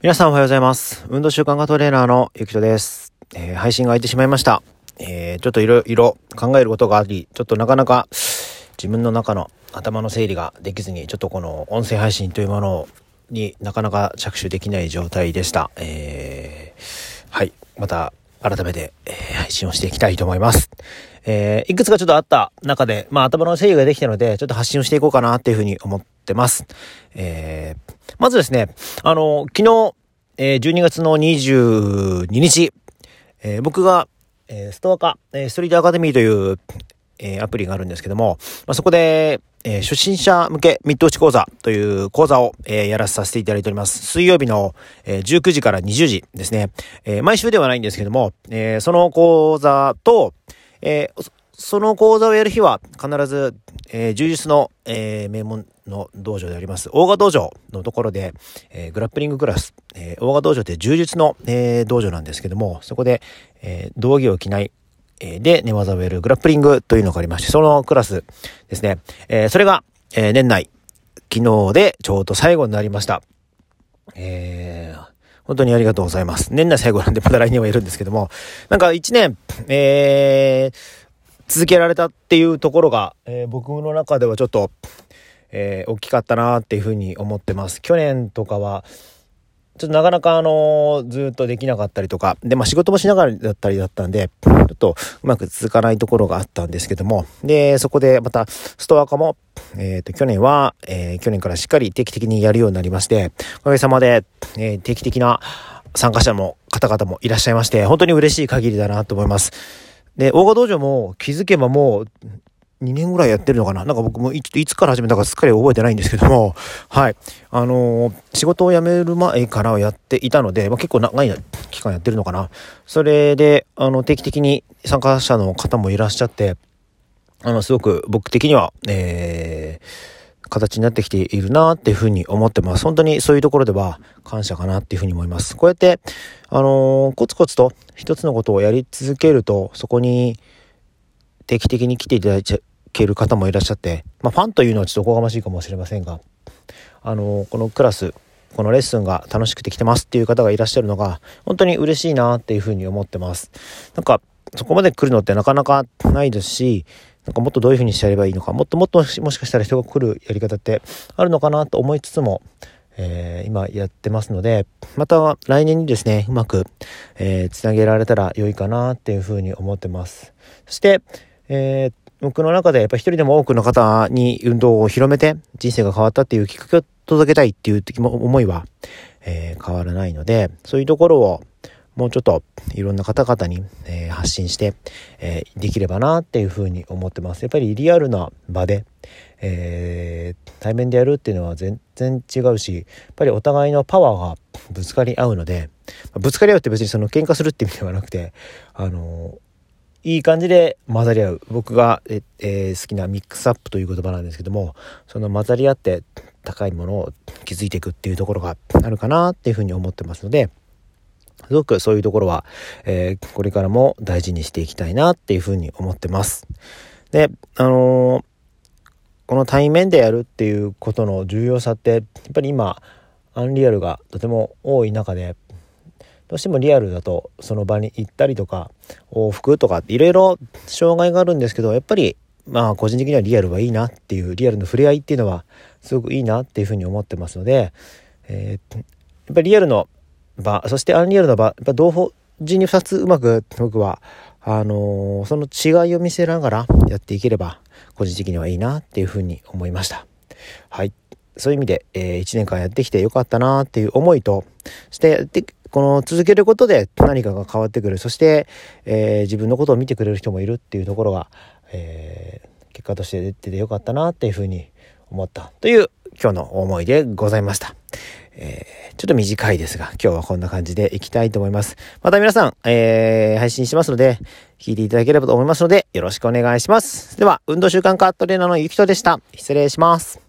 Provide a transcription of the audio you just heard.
皆さんおはようございます。運動習慣化トレーナーのゆきとです。えー、配信が空いてしまいました。えー、ちょっといろいろ考えることがあり、ちょっとなかなか自分の中の頭の整理ができずに、ちょっとこの音声配信というものになかなか着手できない状態でした。えー、はい。また改めて、えー、配信をしていきたいと思います。えー、いくつかちょっとあった中で、まあ頭の整理ができたので、ちょっと発信をしていこうかなっていうふうに思ってます。えー、まずですね、あの、昨日、えー、12月の22日、えー、僕が、えー、ストア化、えー、ストリートアカデミーという、えー、アプリがあるんですけども、まあ、そこで、えー、初心者向けミッド打ち講座という講座を、えー、やらさせていただいております。水曜日の、えー、19時から20時ですね。えー、毎週ではないんですけども、えー、その講座と、えー、その講座をやる日は必ず、えー、充実の、えー、名門の道場であります、大賀道場のところで、えー、グラップリングクラス、えー、大賀道場って充実の、えー、道場なんですけども、そこで、えー、道着を着ない、えー、で寝技をやるグラップリングというのがありまして、そのクラスですね。えー、それが、えー、年内、昨日でちょうど最後になりました。えー、本当にありがとうございます。年内最後なんでまだ来年はいるんですけども、なんか一年、えー、続けられたっていうところが、えー、僕の中ではちょっと、えー、大きかったなっていうふうに思ってます。去年とかは、ちょっとなかなかあのー、ずっとできなかったりとか、で、まあ仕事もしながらだったりだったんで、ちょっとうまく続かないところがあったんですけども、で、そこでまたストア化も、えっ、ー、と、去年は、えー、去年からしっかり定期的にやるようになりまして、おかげさまで、えー、定期的な参加者の方々もいらっしゃいまして、本当に嬉しい限りだなと思います。で、大賀道場も気づけばもう2年ぐらいやってるのかな？なんか僕もいつから始めたかすっかり覚えてないんですけども、はい。あのー、仕事を辞める前からやっていたので、まあ、結構長い期間やってるのかな？それで、あの、定期的に参加者の方もいらっしゃって、あの、すごく僕的には、えー、形になってきているなっていうふうに思ってます。本当にそういうところでは感謝かなっていうふうに思います。こうやって、あのー、コツコツと一つのことをやり続けると、そこに定期的に来ていただいける方もいらっしゃって、まあ、ファンというのはちょっとおこがましいかもしれませんが、あの、このクラス、このレッスンが楽しくて来てますっていう方がいらっしゃるのが、本当に嬉しいなっていうふうに思ってます。なんか、そこまで来るのってなかなかないですし、なんかもっとどういうふうにしてやればいいのか、もっともっともしかしたら人が来るやり方ってあるのかなと思いつつも、えー、今やってますので、また来年にですね、うまく、えー、つなげられたら良いかなっていうふうに思ってます。そして、えー、僕の中でやっぱ一人でも多くの方に運動を広めて人生が変わったっていうきっかけを届けたいっていう思いは、えー、変わらないので、そういうところをもうちょっといろんな方々に、えー、発信して、えー、できればなっていうふうに思ってます。やっぱりリアルな場で、えー、対面でやるっていうのは全然違うし、やっぱりお互いのパワーがぶつかり合うので、ぶつかり合うって別にその喧嘩するって意味ではなくて、あのいい感じで混ざり合う。僕が、ええー、好きなミックスアップという言葉なんですけども、その混ざり合って高いものを築いていくっていうところがあるかなっていうふうに思ってますので、すごくそういうところは、えー、これからも大事にしていきたいなっていうふうに思ってます。で、あのー、この対面でやるっていうことの重要さって、やっぱり今、アンリアルがとても多い中で、どうしてもリアルだとその場に行ったりとか往復とかいろいろ障害があるんですけどやっぱりまあ個人的にはリアルはいいなっていうリアルの触れ合いっていうのはすごくいいなっていうふうに思ってますので、えー、やっぱりリアルの場そしてアンリアルの場やっぱ同時に2つうまく僕はあのー、その違いを見せながらやっていければ個人的にはいいなっていうふうに思いました。はい。そういう意味で、えー、1年間やってきてよかったなっていう思いと、そしてで、この続けることで何かが変わってくる。そして、えー、自分のことを見てくれる人もいるっていうところが、えー、結果として出ててよかったなっていうふうに思ったという今日の思いでございました。えー、ちょっと短いですが、今日はこんな感じでいきたいと思います。また皆さん、えー、配信しますので、聞いていただければと思いますので、よろしくお願いします。では、運動習慣化トレーナーのゆきとでした。失礼します。